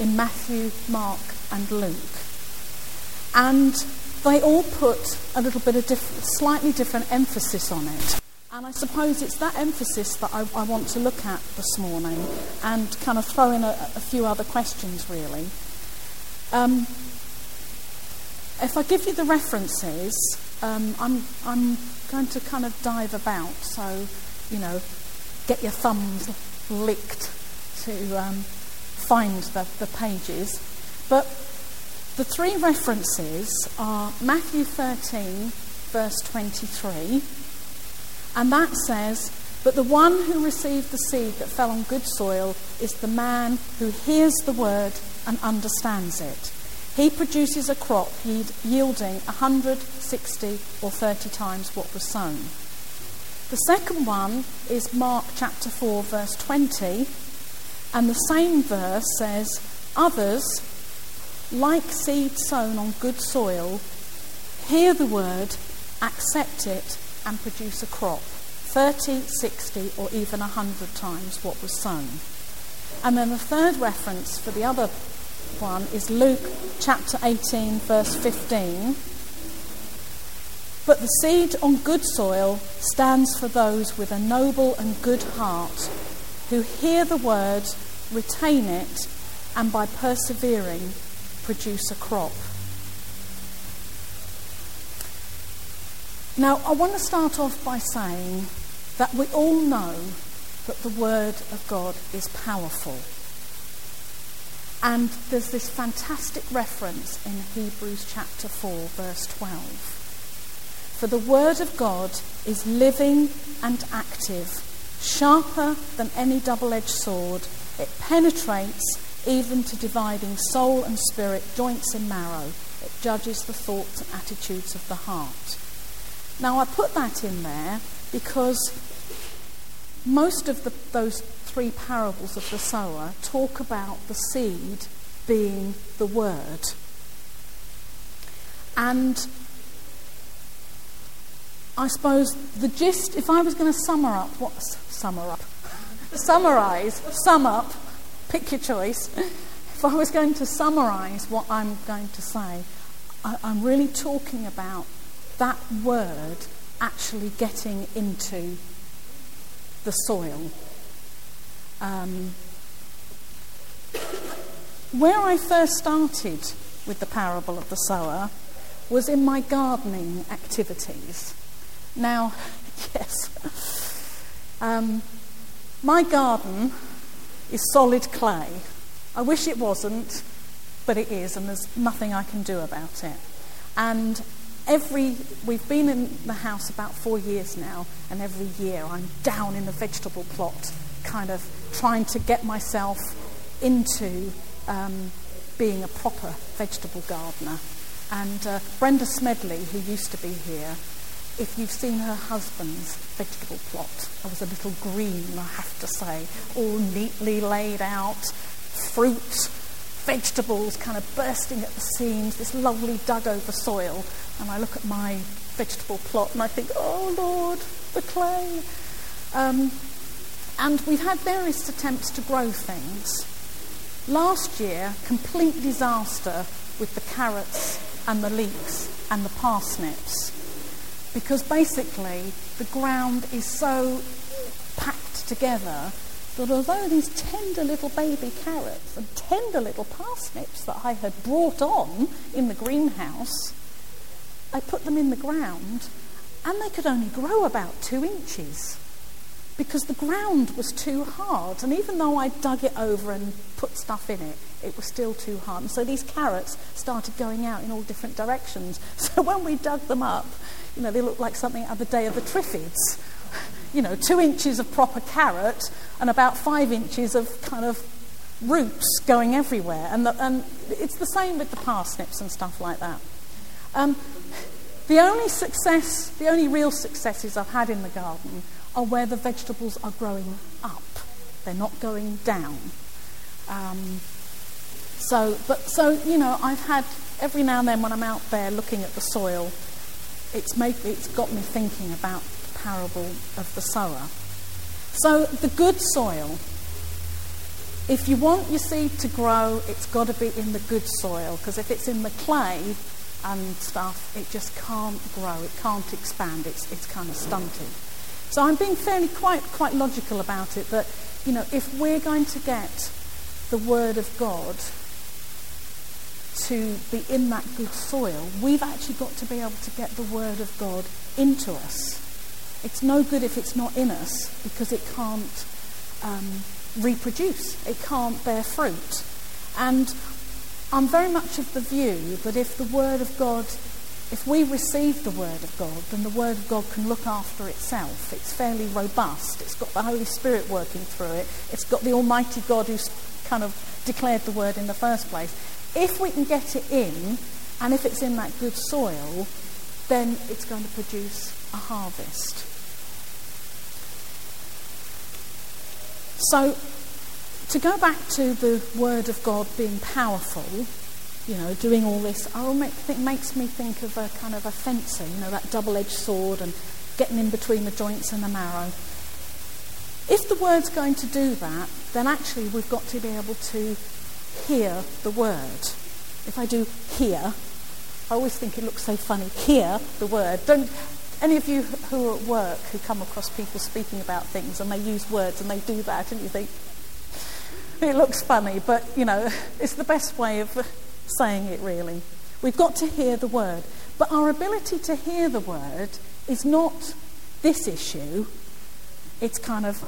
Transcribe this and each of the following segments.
in Matthew, Mark, and Luke. And they all put a little bit of diff- slightly different emphasis on it. And I suppose it's that emphasis that I, I want to look at this morning and kind of throw in a, a few other questions, really. Um, if I give you the references, um, I'm, I'm going to kind of dive about, so, you know, get your thumbs licked to um, find the, the pages. But the three references are Matthew 13, verse 23 and that says, But the one who received the seed that fell on good soil is the man who hears the word and understands it. He produces a crop yielding 160 or 30 times what was sown. The second one is Mark chapter 4, verse 20, and the same verse says, Others, like seed sown on good soil, hear the word, accept it, and produce a crop 30, 60, or even 100 times what was sown. And then the third reference for the other one is Luke chapter 18, verse 15. But the seed on good soil stands for those with a noble and good heart who hear the word, retain it, and by persevering produce a crop. Now, I want to start off by saying that we all know that the Word of God is powerful. And there's this fantastic reference in Hebrews chapter 4, verse 12. For the Word of God is living and active, sharper than any double edged sword. It penetrates even to dividing soul and spirit, joints and marrow. It judges the thoughts and attitudes of the heart. Now, I put that in there because most of the, those three parables of the sower talk about the seed being the word. And I suppose the gist, if I was going to sum up, what sum up? Summarize, sum up, pick your choice. If I was going to summarize what I'm going to say, I, I'm really talking about that word actually getting into the soil. Um, where I first started with the parable of the sower was in my gardening activities. Now, yes, um, my garden is solid clay. I wish it wasn't, but it is, and there's nothing I can do about it. And every we've been in the house about four years now, and every year I'm down in the vegetable plot, kind of trying to get myself into um, being a proper vegetable gardener. And uh, Brenda Smedley, who used to be here, if you've seen her husband's vegetable plot, I was a little green, I have to say, all neatly laid out, fruit, vegetables kind of bursting at the seams, this lovely dug over soil. And I look at my vegetable plot and I think, oh Lord, the clay. Um, and we've had various attempts to grow things. Last year, complete disaster with the carrots and the leeks and the parsnips. Because basically, the ground is so packed together that although these tender little baby carrots and tender little parsnips that I had brought on in the greenhouse, I put them in the ground and they could only grow about two inches because the ground was too hard. And even though I dug it over and put stuff in it, it was still too hard. And so these carrots started going out in all different directions. So when we dug them up, you know, they looked like something out of the day of the Triffids you know, two inches of proper carrot and about five inches of kind of roots going everywhere. And, the, and it's the same with the parsnips and stuff like that. Um, the only success, the only real successes I've had in the garden are where the vegetables are growing up. They're not going down. Um, so, but so you know, I've had every now and then when I'm out there looking at the soil, it's made it's got me thinking about the parable of the sower. So, the good soil if you want your seed to grow, it's got to be in the good soil, because if it's in the clay and stuff, it just can't grow, it can't expand, it's, it's kind of stunted. So I'm being fairly quite, quite logical about it that, you know, if we're going to get the Word of God to be in that good soil, we've actually got to be able to get the Word of God into us. It's no good if it's not in us because it can't um, reproduce, it can't bear fruit. And I'm very much of the view that if the Word of God, if we receive the Word of God, then the Word of God can look after itself. It's fairly robust, it's got the Holy Spirit working through it, it's got the Almighty God who's kind of declared the Word in the first place. If we can get it in, and if it's in that good soil, then it's going to produce a harvest. So, to go back to the Word of God being powerful, you know, doing all this, oh, it makes me think of a kind of a fencer, you know, that double edged sword and getting in between the joints and the marrow. If the Word's going to do that, then actually we've got to be able to hear the Word. If I do hear, I always think it looks so funny. Hear the Word. Don't, any of you who are at work who come across people speaking about things and they use words and they do that and you think, it looks funny, but you know, it's the best way of saying it really. We've got to hear the word. But our ability to hear the word is not this issue, it's kind of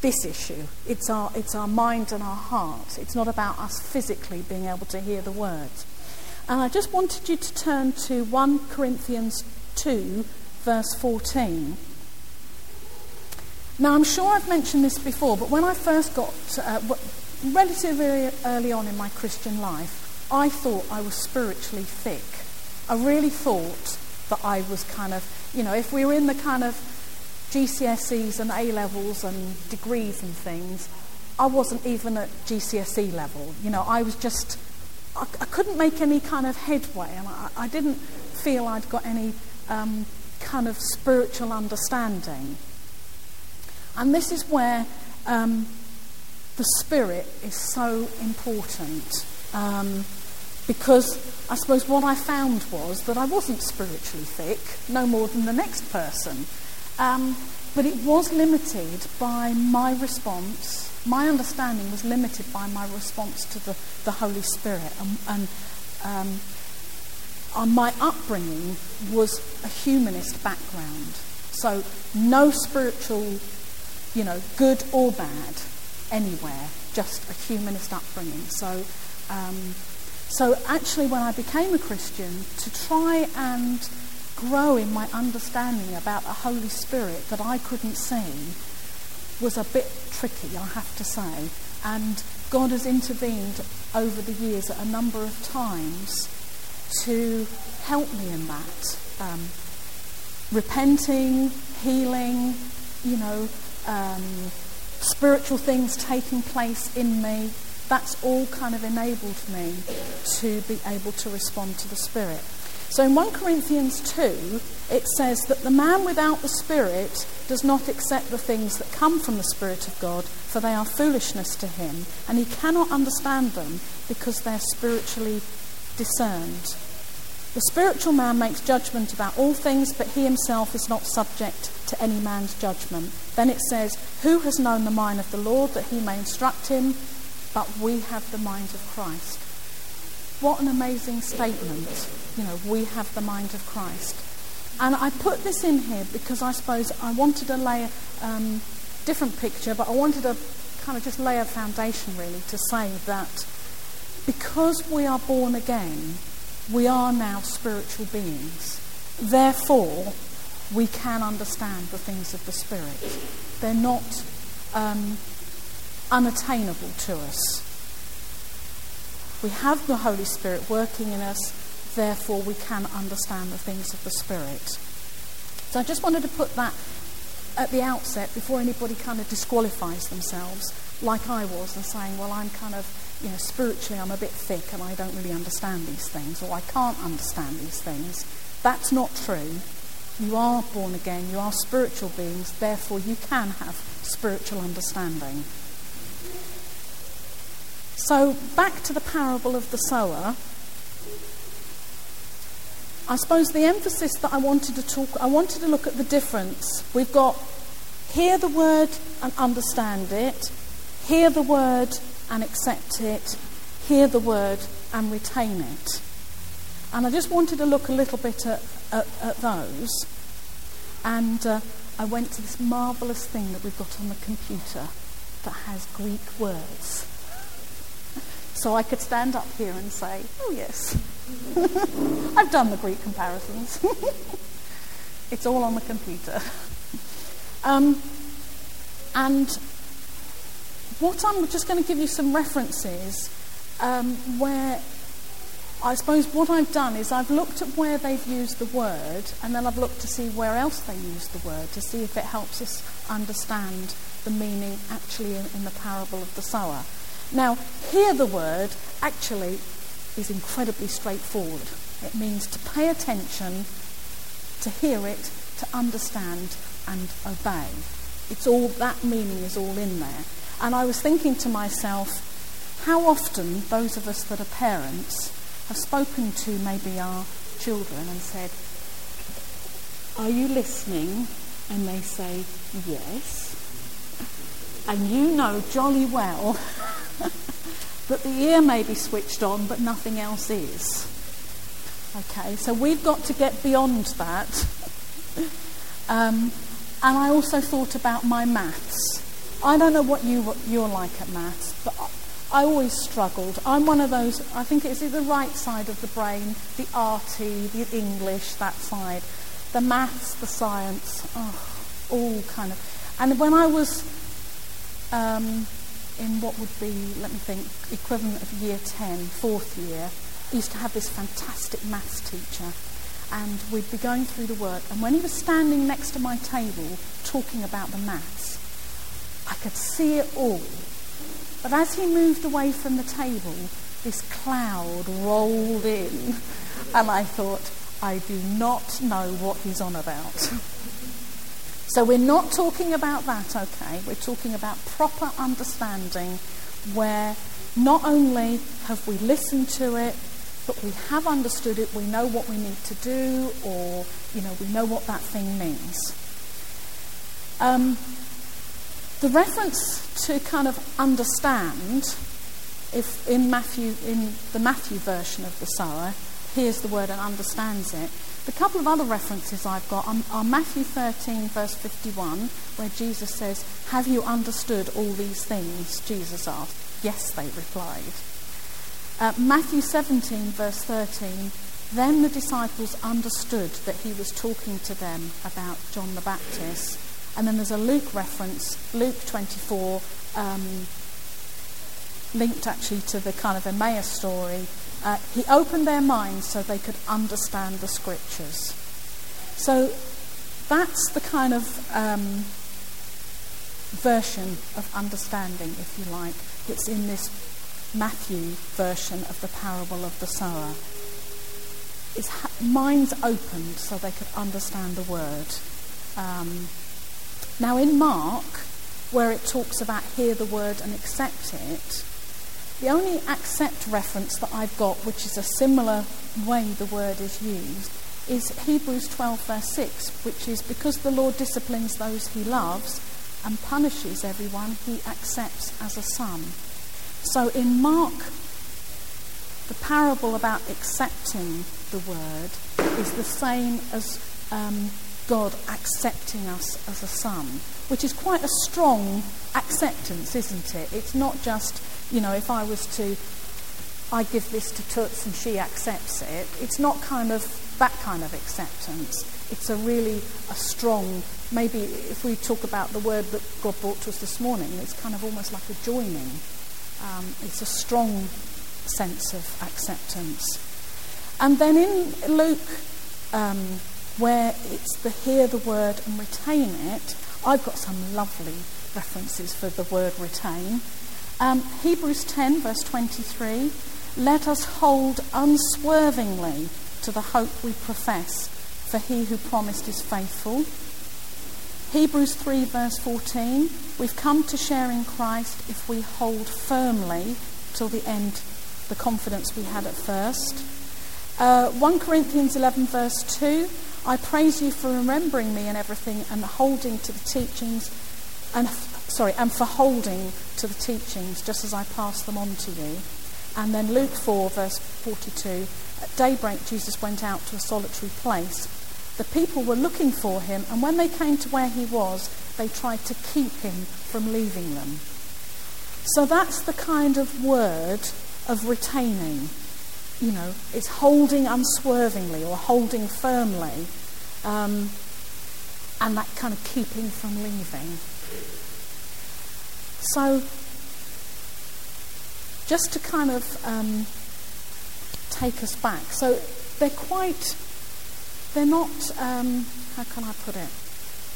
this issue. It's our, it's our mind and our heart. It's not about us physically being able to hear the words. And I just wanted you to turn to 1 Corinthians 2, verse 14. Now, I'm sure I've mentioned this before, but when I first got, uh, relatively early on in my Christian life, I thought I was spiritually thick. I really thought that I was kind of, you know, if we were in the kind of GCSEs and A levels and degrees and things, I wasn't even at GCSE level. You know, I was just, I, I couldn't make any kind of headway, and I, I didn't feel I'd got any um, kind of spiritual understanding. And this is where um, the Spirit is so important. Um, because I suppose what I found was that I wasn't spiritually thick, no more than the next person. Um, but it was limited by my response. My understanding was limited by my response to the, the Holy Spirit. And, and um, uh, my upbringing was a humanist background. So, no spiritual, you know, good or bad anywhere, just a humanist upbringing. So, um, so actually, when I became a Christian, to try and grow in my understanding about the Holy Spirit that I couldn't see was a bit tricky, I have to say. And God has intervened over the years a number of times to help me in that. Um, repenting, healing, you know, um, spiritual things taking place in me. That's all kind of enabled me to be able to respond to the Spirit. So in 1 Corinthians 2, it says that the man without the Spirit does not accept the things that come from the Spirit of God, for they are foolishness to him, and he cannot understand them because they're spiritually discerned. The spiritual man makes judgment about all things, but he himself is not subject to any man's judgment. Then it says, Who has known the mind of the Lord that he may instruct him? But we have the mind of Christ. What an amazing statement. You know, we have the mind of Christ. And I put this in here because I suppose I wanted to lay a um, different picture, but I wanted to kind of just lay a foundation really to say that because we are born again, we are now spiritual beings. Therefore, we can understand the things of the Spirit. They're not um, unattainable to us. We have the Holy Spirit working in us, therefore, we can understand the things of the Spirit. So I just wanted to put that at the outset before anybody kind of disqualifies themselves, like I was, and saying, well, I'm kind of, you know, spiritually I'm a bit thick and I don't really understand these things, or I can't understand these things. That's not true. You are born again, you are spiritual beings, therefore, you can have spiritual understanding. So, back to the parable of the sower. I suppose the emphasis that I wanted to talk, I wanted to look at the difference. We've got hear the word and understand it, hear the word and accept it, hear the word and retain it. And I just wanted to look a little bit at, at, at those. And uh, I went to this marvellous thing that we've got on the computer that has Greek words. So I could stand up here and say, oh, yes, I've done the Greek comparisons. it's all on the computer. Um, and what I'm just going to give you some references um, where I suppose what I've done is I've looked at where they've used the word and then I've looked to see where else they use the word to see if it helps us understand the meaning actually in, in the parable of the sower. Now, hear the word actually is incredibly straightforward. It means to pay attention, to hear it, to understand, and obey. It's all that meaning is all in there. And I was thinking to myself, how often those of us that are parents have spoken to maybe our children and said, Are you listening? And they say, Yes. And you know jolly well that the ear may be switched on, but nothing else is. Okay, so we've got to get beyond that. um, and I also thought about my maths. I don't know what you, you're like at maths, but I always struggled. I'm one of those, I think it's the right side of the brain, the arty, the English, that side. The maths, the science, oh, all kind of. And when I was um, in what would be, let me think, equivalent of year 10, fourth year, used to have this fantastic maths teacher. And we'd be going through the work. And when he was standing next to my table talking about the maths, I could see it all. But as he moved away from the table, this cloud rolled in. And I thought, I do not know what he's on about. So we're not talking about that, okay? We're talking about proper understanding where not only have we listened to it, but we have understood it, we know what we need to do, or, you know, we know what that thing means. Um, the reference to kind of understand, if in Matthew, in the Matthew version of the sower, hears the word and understands it, the couple of other references I've got are, Matthew 13, verse 51, where Jesus says, Have you understood all these things? Jesus asked. Yes, they replied. Uh, Matthew 17, verse 13, then the disciples understood that he was talking to them about John the Baptist. And then there's a Luke reference, Luke 24, um, linked actually to the kind of Emmaus story, uh, he opened their minds so they could understand the scriptures. So that's the kind of um, version of understanding, if you like, that's in this Matthew version of the parable of the sower. It's ha- minds opened so they could understand the word. Um, now, in Mark, where it talks about hear the word and accept it, the only accept reference that I've got, which is a similar way the word is used, is Hebrews 12, verse 6, which is because the Lord disciplines those he loves and punishes everyone he accepts as a son. So in Mark, the parable about accepting the word is the same as um, God accepting us as a son, which is quite a strong acceptance, isn't it? It's not just you know, if I was to, I give this to Toots and she accepts it, it's not kind of that kind of acceptance. It's a really a strong, maybe if we talk about the word that God brought to us this morning, it's kind of almost like a joining. Um, it's a strong sense of acceptance. And then in Luke, um, where it's the hear the word and retain it, I've got some lovely references for the word retain. Um, Hebrews 10, verse 23 let us hold unswervingly to the hope we profess, for he who promised is faithful. Hebrews 3, verse 14 we've come to share in Christ if we hold firmly till the end the confidence we had at first. Uh, 1 Corinthians 11, verse 2 I praise you for remembering me and everything and holding to the teachings, and sorry, and for holding to the teachings just as I pass them on to you. And then Luke 4, verse 42 At daybreak, Jesus went out to a solitary place. The people were looking for him, and when they came to where he was, they tried to keep him from leaving them. So that's the kind of word of retaining you know, it's holding unswervingly or holding firmly, um, and that kind of keeping from leaving. So, just to kind of um, take us back, so they're quite, they're not, um, how can I put it?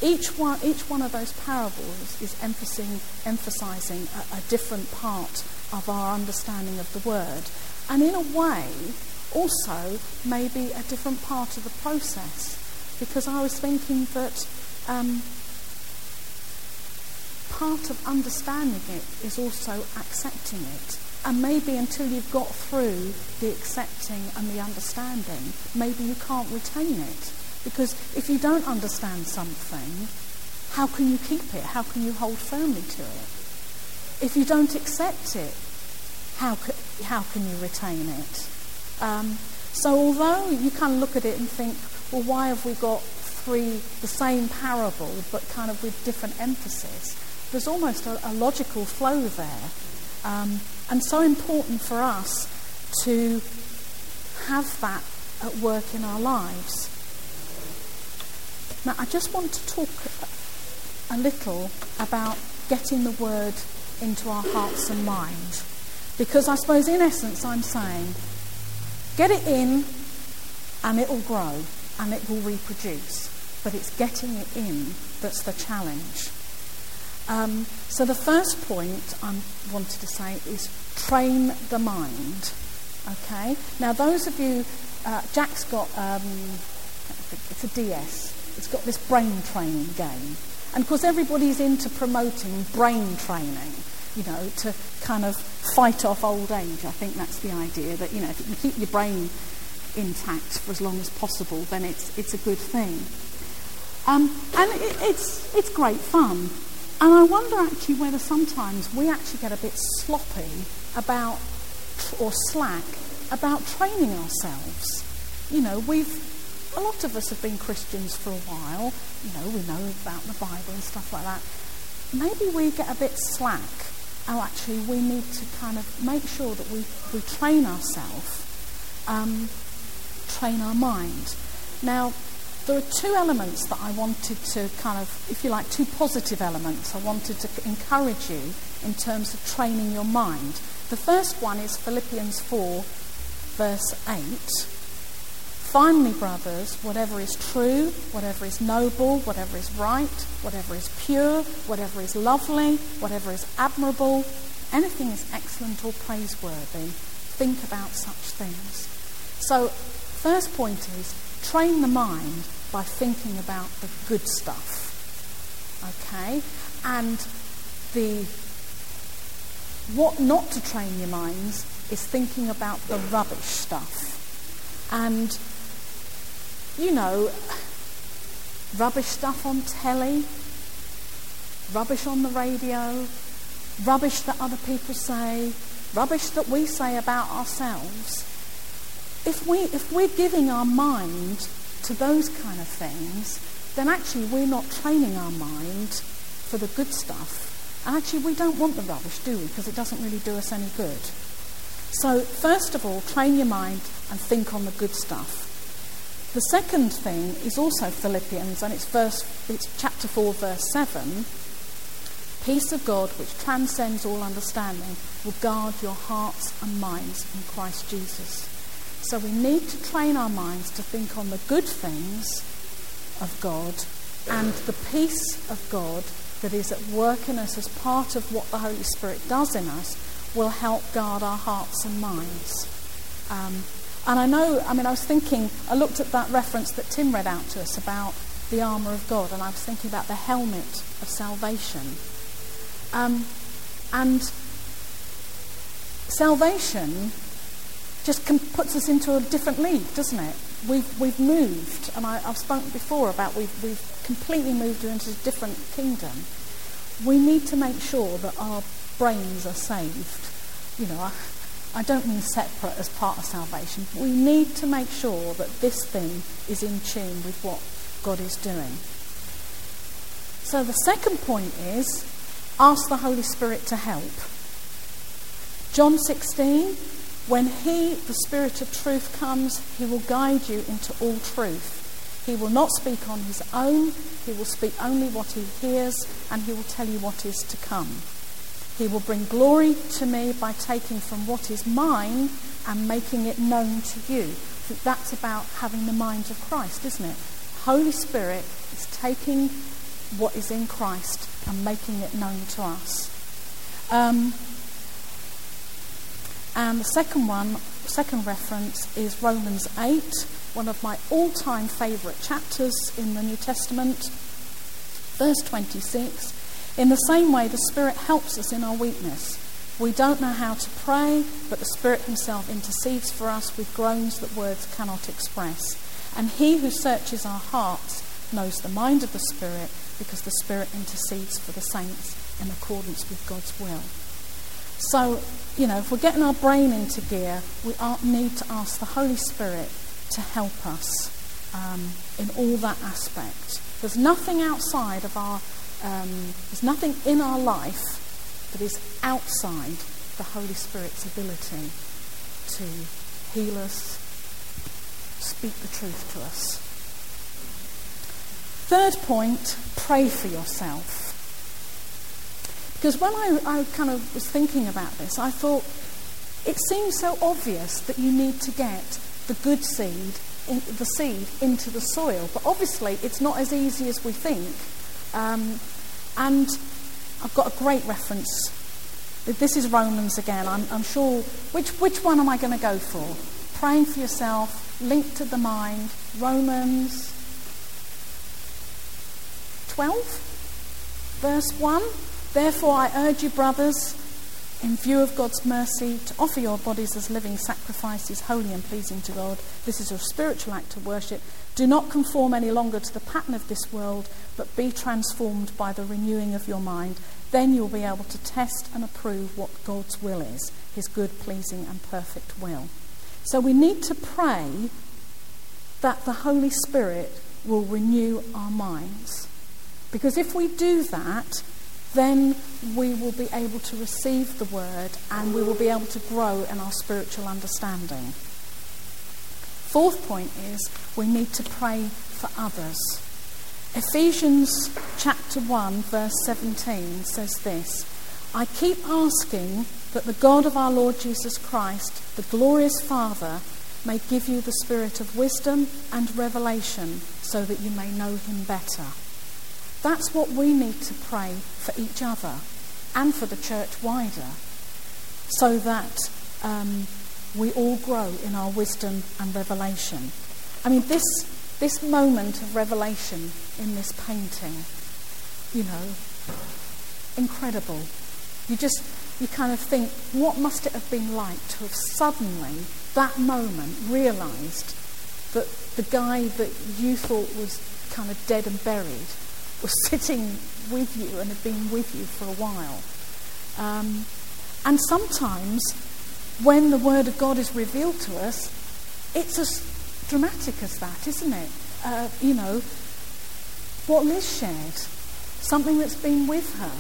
Each one, each one of those parables is emphasizing, emphasizing a, a different part of our understanding of the word and in a way also maybe a different part of the process because I was thinking that um, part of understanding it is also accepting it. And maybe until you've got through the accepting and the understanding, maybe you can't retain it. Because if you don't understand something, how can you keep it? How can you hold firmly to it? If you don't accept it, how, how can you retain it? Um, so although you kind of look at it and think, well, why have we got three, the same parable, but kind of with different emphasis? There's almost a, a logical flow there. Um, and so important for us to have that at work in our lives. Now, I just want to talk a little about getting the word into our hearts and minds. Because I suppose, in essence, I'm saying get it in and it will grow and it will reproduce. But it's getting it in that's the challenge. Um, so, the first point I wanted to say is train the mind. Okay? Now, those of you, uh, Jack's got, um, it's a DS, it's got this brain training game. And of course, everybody's into promoting brain training you know, to kind of fight off old age. I think that's the idea that, you know, if you can keep your brain intact for as long as possible, then it's, it's a good thing. Um, and it, it's, it's great fun. And I wonder actually whether sometimes we actually get a bit sloppy about, or slack, about training ourselves. You know, we've, a lot of us have been Christians for a while. You know, we know about the Bible and stuff like that. Maybe we get a bit slack oh, actually, we need to kind of make sure that we, we train ourselves, um, train our mind. Now, there are two elements that I wanted to kind of, if you like, two positive elements I wanted to encourage you in terms of training your mind. The first one is Philippians 4, verse 8 Finally, brothers, whatever is true, whatever is noble, whatever is right, whatever is pure, whatever is lovely, whatever is admirable, anything is excellent or praiseworthy, think about such things. So, first point is train the mind by thinking about the good stuff. Okay? And the what not to train your minds is thinking about the rubbish stuff. And you know, rubbish stuff on telly, rubbish on the radio, rubbish that other people say, rubbish that we say about ourselves. If, we, if we're giving our mind to those kind of things, then actually we're not training our mind for the good stuff. And actually, we don't want the rubbish, do we? Because it doesn't really do us any good. So, first of all, train your mind and think on the good stuff. The second thing is also Philippians, and it's, verse, it's chapter 4, verse 7. Peace of God, which transcends all understanding, will guard your hearts and minds in Christ Jesus. So we need to train our minds to think on the good things of God and the peace of God that is at work in us as part of what the Holy Spirit does in us will help guard our hearts and minds. Um, and I know, I mean, I was thinking, I looked at that reference that Tim read out to us about the armour of God, and I was thinking about the helmet of salvation. Um, and salvation just com- puts us into a different league, doesn't it? We've, we've moved, and I, have spoken before about we've, we've completely moved into a different kingdom. We need to make sure that our brains are saved. You know, I don't mean separate as part of salvation. We need to make sure that this thing is in tune with what God is doing. So the second point is ask the Holy Spirit to help. John 16, when He, the Spirit of truth, comes, He will guide you into all truth. He will not speak on His own, He will speak only what He hears, and He will tell you what is to come. He will bring glory to me by taking from what is mine and making it known to you. I think that's about having the mind of Christ, isn't it? Holy Spirit is taking what is in Christ and making it known to us. Um, and the second one, second reference is Romans 8, one of my all time favourite chapters in the New Testament, verse 26. In the same way, the Spirit helps us in our weakness. We don't know how to pray, but the Spirit Himself intercedes for us with groans that words cannot express. And He who searches our hearts knows the mind of the Spirit because the Spirit intercedes for the saints in accordance with God's will. So, you know, if we're getting our brain into gear, we need to ask the Holy Spirit to help us um, in all that aspect. There's nothing outside of our um, there's nothing in our life that is outside the Holy Spirit's ability to heal us, speak the truth to us. Third point pray for yourself. Because when I, I kind of was thinking about this, I thought it seems so obvious that you need to get the good seed, in, the seed into the soil. But obviously, it's not as easy as we think. Um, and I've got a great reference. This is Romans again. I'm, I'm sure. Which, which one am I going to go for? Praying for yourself, linked to the mind. Romans 12, verse 1. Therefore, I urge you, brothers, in view of God's mercy, to offer your bodies as living sacrifices, holy and pleasing to God. This is your spiritual act of worship. Do not conform any longer to the pattern of this world, but be transformed by the renewing of your mind. Then you'll be able to test and approve what God's will is, his good, pleasing, and perfect will. So we need to pray that the Holy Spirit will renew our minds. Because if we do that, then we will be able to receive the word and we will be able to grow in our spiritual understanding. Fourth point is we need to pray for others. Ephesians chapter 1, verse 17 says this I keep asking that the God of our Lord Jesus Christ, the glorious Father, may give you the spirit of wisdom and revelation so that you may know him better. That's what we need to pray for each other and for the church wider, so that um, we all grow in our wisdom and revelation. I mean, this, this moment of revelation in this painting, you know, incredible. You just, you kind of think, what must it have been like to have suddenly, that moment, realised that the guy that you thought was kind of dead and buried was sitting with you and had been with you for a while. Um, and sometimes, when the Word of God is revealed to us, it's as dramatic as that, isn't it? Uh, you know, what Liz shared, something that's been with her.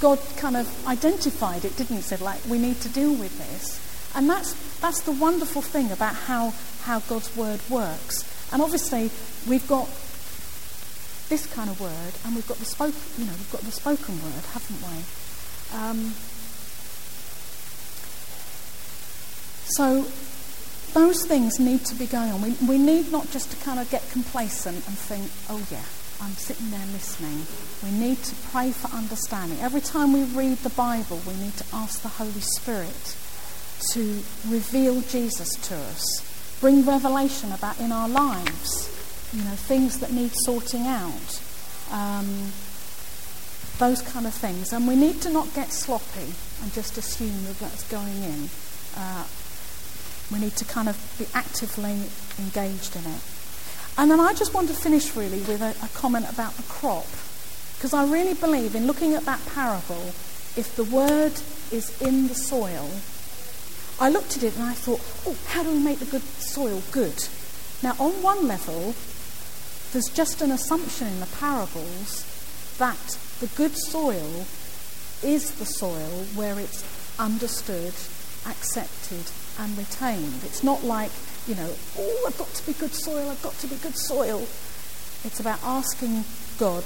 God kind of identified it, didn't he? Said, like, we need to deal with this. And that's, that's the wonderful thing about how, how God's Word works. And obviously, we've got this kind of word, and we've got the spoken, you know, we've got the spoken word, haven't we? Um, so those things need to be going on. We, we need not just to kind of get complacent and think, oh yeah, I'm sitting there listening. We need to pray for understanding. Every time we read the Bible, we need to ask the Holy Spirit to reveal Jesus to us, bring revelation about in our lives you know, things that need sorting out, um, those kind of things. And we need to not get sloppy. and just assume that that's going in. Uh, we need to kind of be actively engaged in it. And then I just want to finish really with a, a comment about the crop. Because I really believe in looking at that parable, if the word is in the soil, I looked at it and I thought, oh, how do we make the good soil good? Now, on one level, there's just an assumption in the parables that the good soil is the soil where it's understood, accepted, and retained. It's not like, you know, oh, I've got to be good soil, I've got to be good soil. It's about asking God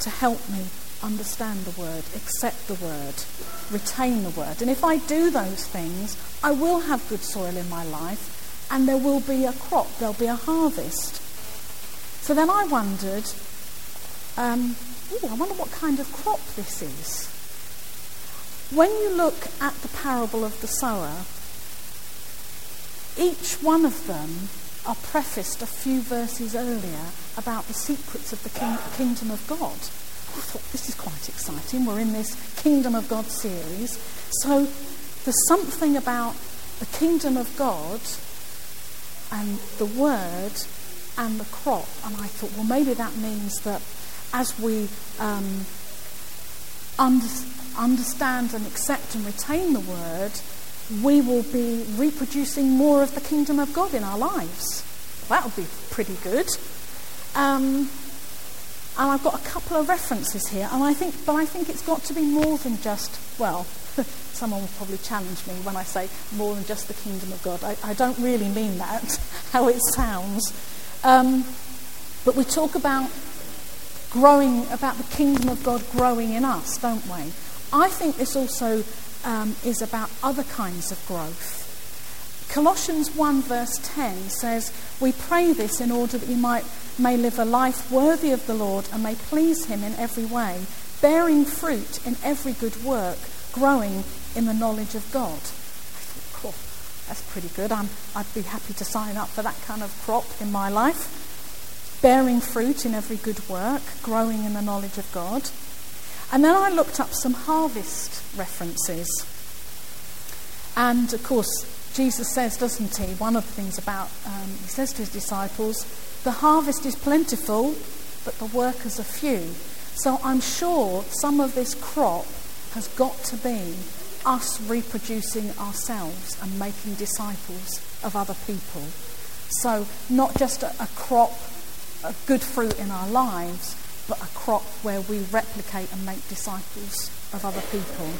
to help me understand the word, accept the word, retain the word. And if I do those things, I will have good soil in my life and there will be a crop, there'll be a harvest. So then I wondered, um, ooh, I wonder what kind of crop this is. When you look at the parable of the sower, each one of them are prefaced a few verses earlier about the secrets of the king- kingdom of God. I thought this is quite exciting. We're in this Kingdom of God series. So there's something about the kingdom of God and the word and the crop. And I thought, well, maybe that means that as we um, under, understand and accept and retain the word, we will be reproducing more of the kingdom of God in our lives. That would be pretty good. Um, and I've got a couple of references here, and I think, but I think it's got to be more than just, well, someone will probably challenge me when I say more than just the kingdom of God. I, I don't really mean that, how it sounds. Um, but we talk about growing, about the kingdom of God growing in us, don't we? I think this also um, is about other kinds of growth. Colossians 1, verse 10 says, We pray this in order that you might, may live a life worthy of the Lord and may please Him in every way, bearing fruit in every good work, growing in the knowledge of God. I thought, cool, that's pretty good. I'm, I'd be happy to sign up for that kind of crop in my life. Bearing fruit in every good work, growing in the knowledge of God. And then I looked up some harvest references. And of course, Jesus says, doesn't he? One of the things about, um, he says to his disciples, the harvest is plentiful, but the workers are few. So I'm sure some of this crop has got to be us reproducing ourselves and making disciples of other people. So not just a, a crop of good fruit in our lives, but a crop where we replicate and make disciples of other people.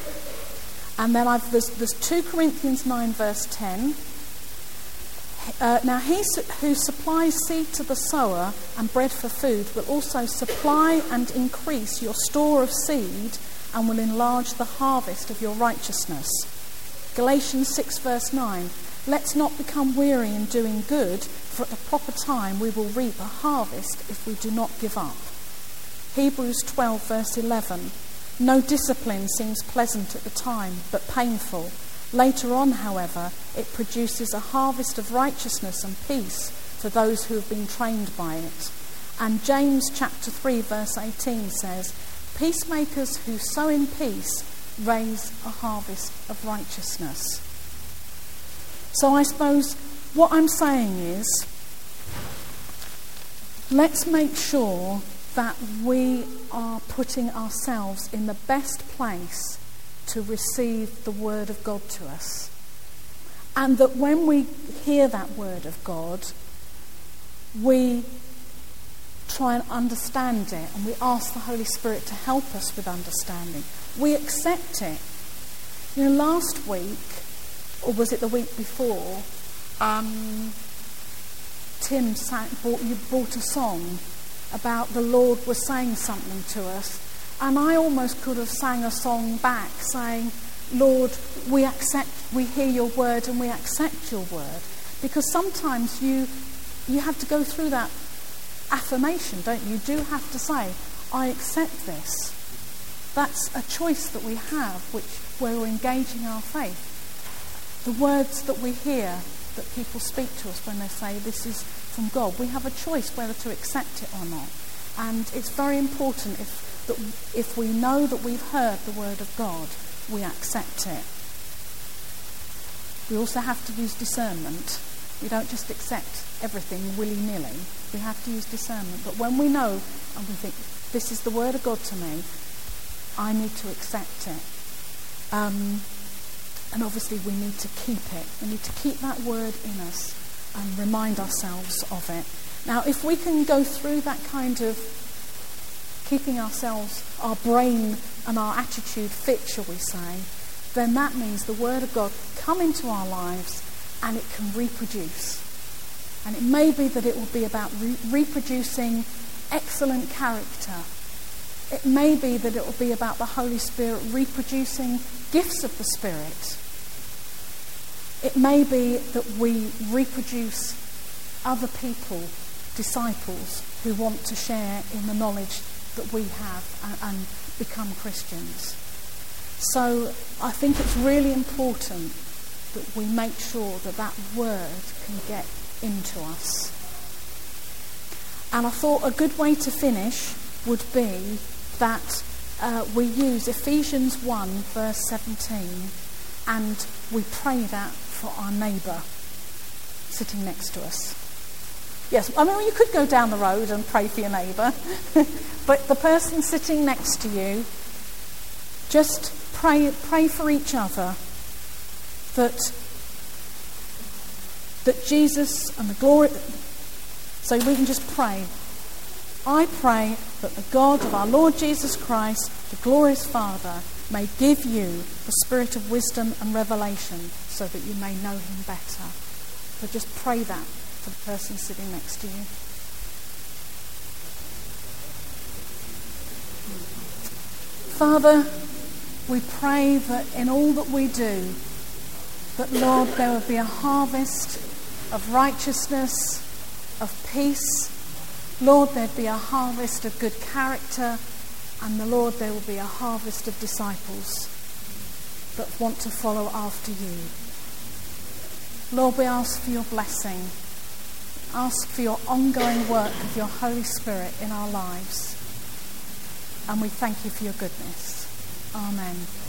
And then I've, there's, there's 2 Corinthians 9, verse 10. Uh, now, he who supplies seed to the sower and bread for food will also supply and increase your store of seed and will enlarge the harvest of your righteousness. Galatians 6, verse 9. Let's not become weary in doing good, for at the proper time we will reap a harvest if we do not give up. Hebrews 12, verse 11. No discipline seems pleasant at the time, but painful. Later on, however, it produces a harvest of righteousness and peace for those who have been trained by it. And James chapter 3, verse 18 says, Peacemakers who sow in peace raise a harvest of righteousness. So I suppose what I'm saying is let's make sure that we are putting ourselves in the best place to receive the Word of God to us. And that when we hear that Word of God, we try and understand it and we ask the Holy Spirit to help us with understanding. We accept it. You know, last week, or was it the week before, um, Tim sang, brought, you brought a song about the Lord was saying something to us. And I almost could have sang a song back saying, Lord, we accept, we hear your word and we accept your word. Because sometimes you, you have to go through that affirmation, don't you? You do have to say, I accept this. That's a choice that we have, which where we're engaging our faith. The words that we hear that people speak to us when they say this is from God. We have a choice whether to accept it or not. And it's very important if, that if we know that we've heard the word of God, we accept it. We also have to use discernment. We don't just accept everything willy nilly. We have to use discernment. But when we know and we think, this is the word of God to me, I need to accept it. Um, and obviously, we need to keep it. We need to keep that word in us and remind ourselves of it. Now, if we can go through that kind of keeping ourselves, our brain and our attitude fit, shall we say, then that means the Word of God come into our lives and it can reproduce. And it may be that it will be about re- reproducing excellent character. It may be that it will be about the Holy Spirit reproducing gifts of the Spirit. It may be that we reproduce other people, disciples, who want to share in the knowledge that we have and, and become Christians. So I think it's really important that we make sure that that word can get into us. And I thought a good way to finish would be that uh, we use Ephesians 1, verse 17, and we pray that for our neighbour sitting next to us. Yes, I mean, you could go down the road and pray for your neighbour, but the person sitting next to you, just pray, pray for each other that, that Jesus and the glory. So we can just pray. I pray that the God of our Lord Jesus Christ, the glorious Father, may give you the spirit of wisdom and revelation so that you may know him better. So just pray that for the person sitting next to you. Father, we pray that in all that we do, that Lord, there would be a harvest of righteousness, of peace. Lord, there'd be a harvest of good character and the Lord, there will be a harvest of disciples that want to follow after you. Lord, we ask for your blessing. Ask for your ongoing work of your Holy Spirit in our lives. And we thank you for your goodness. Amen.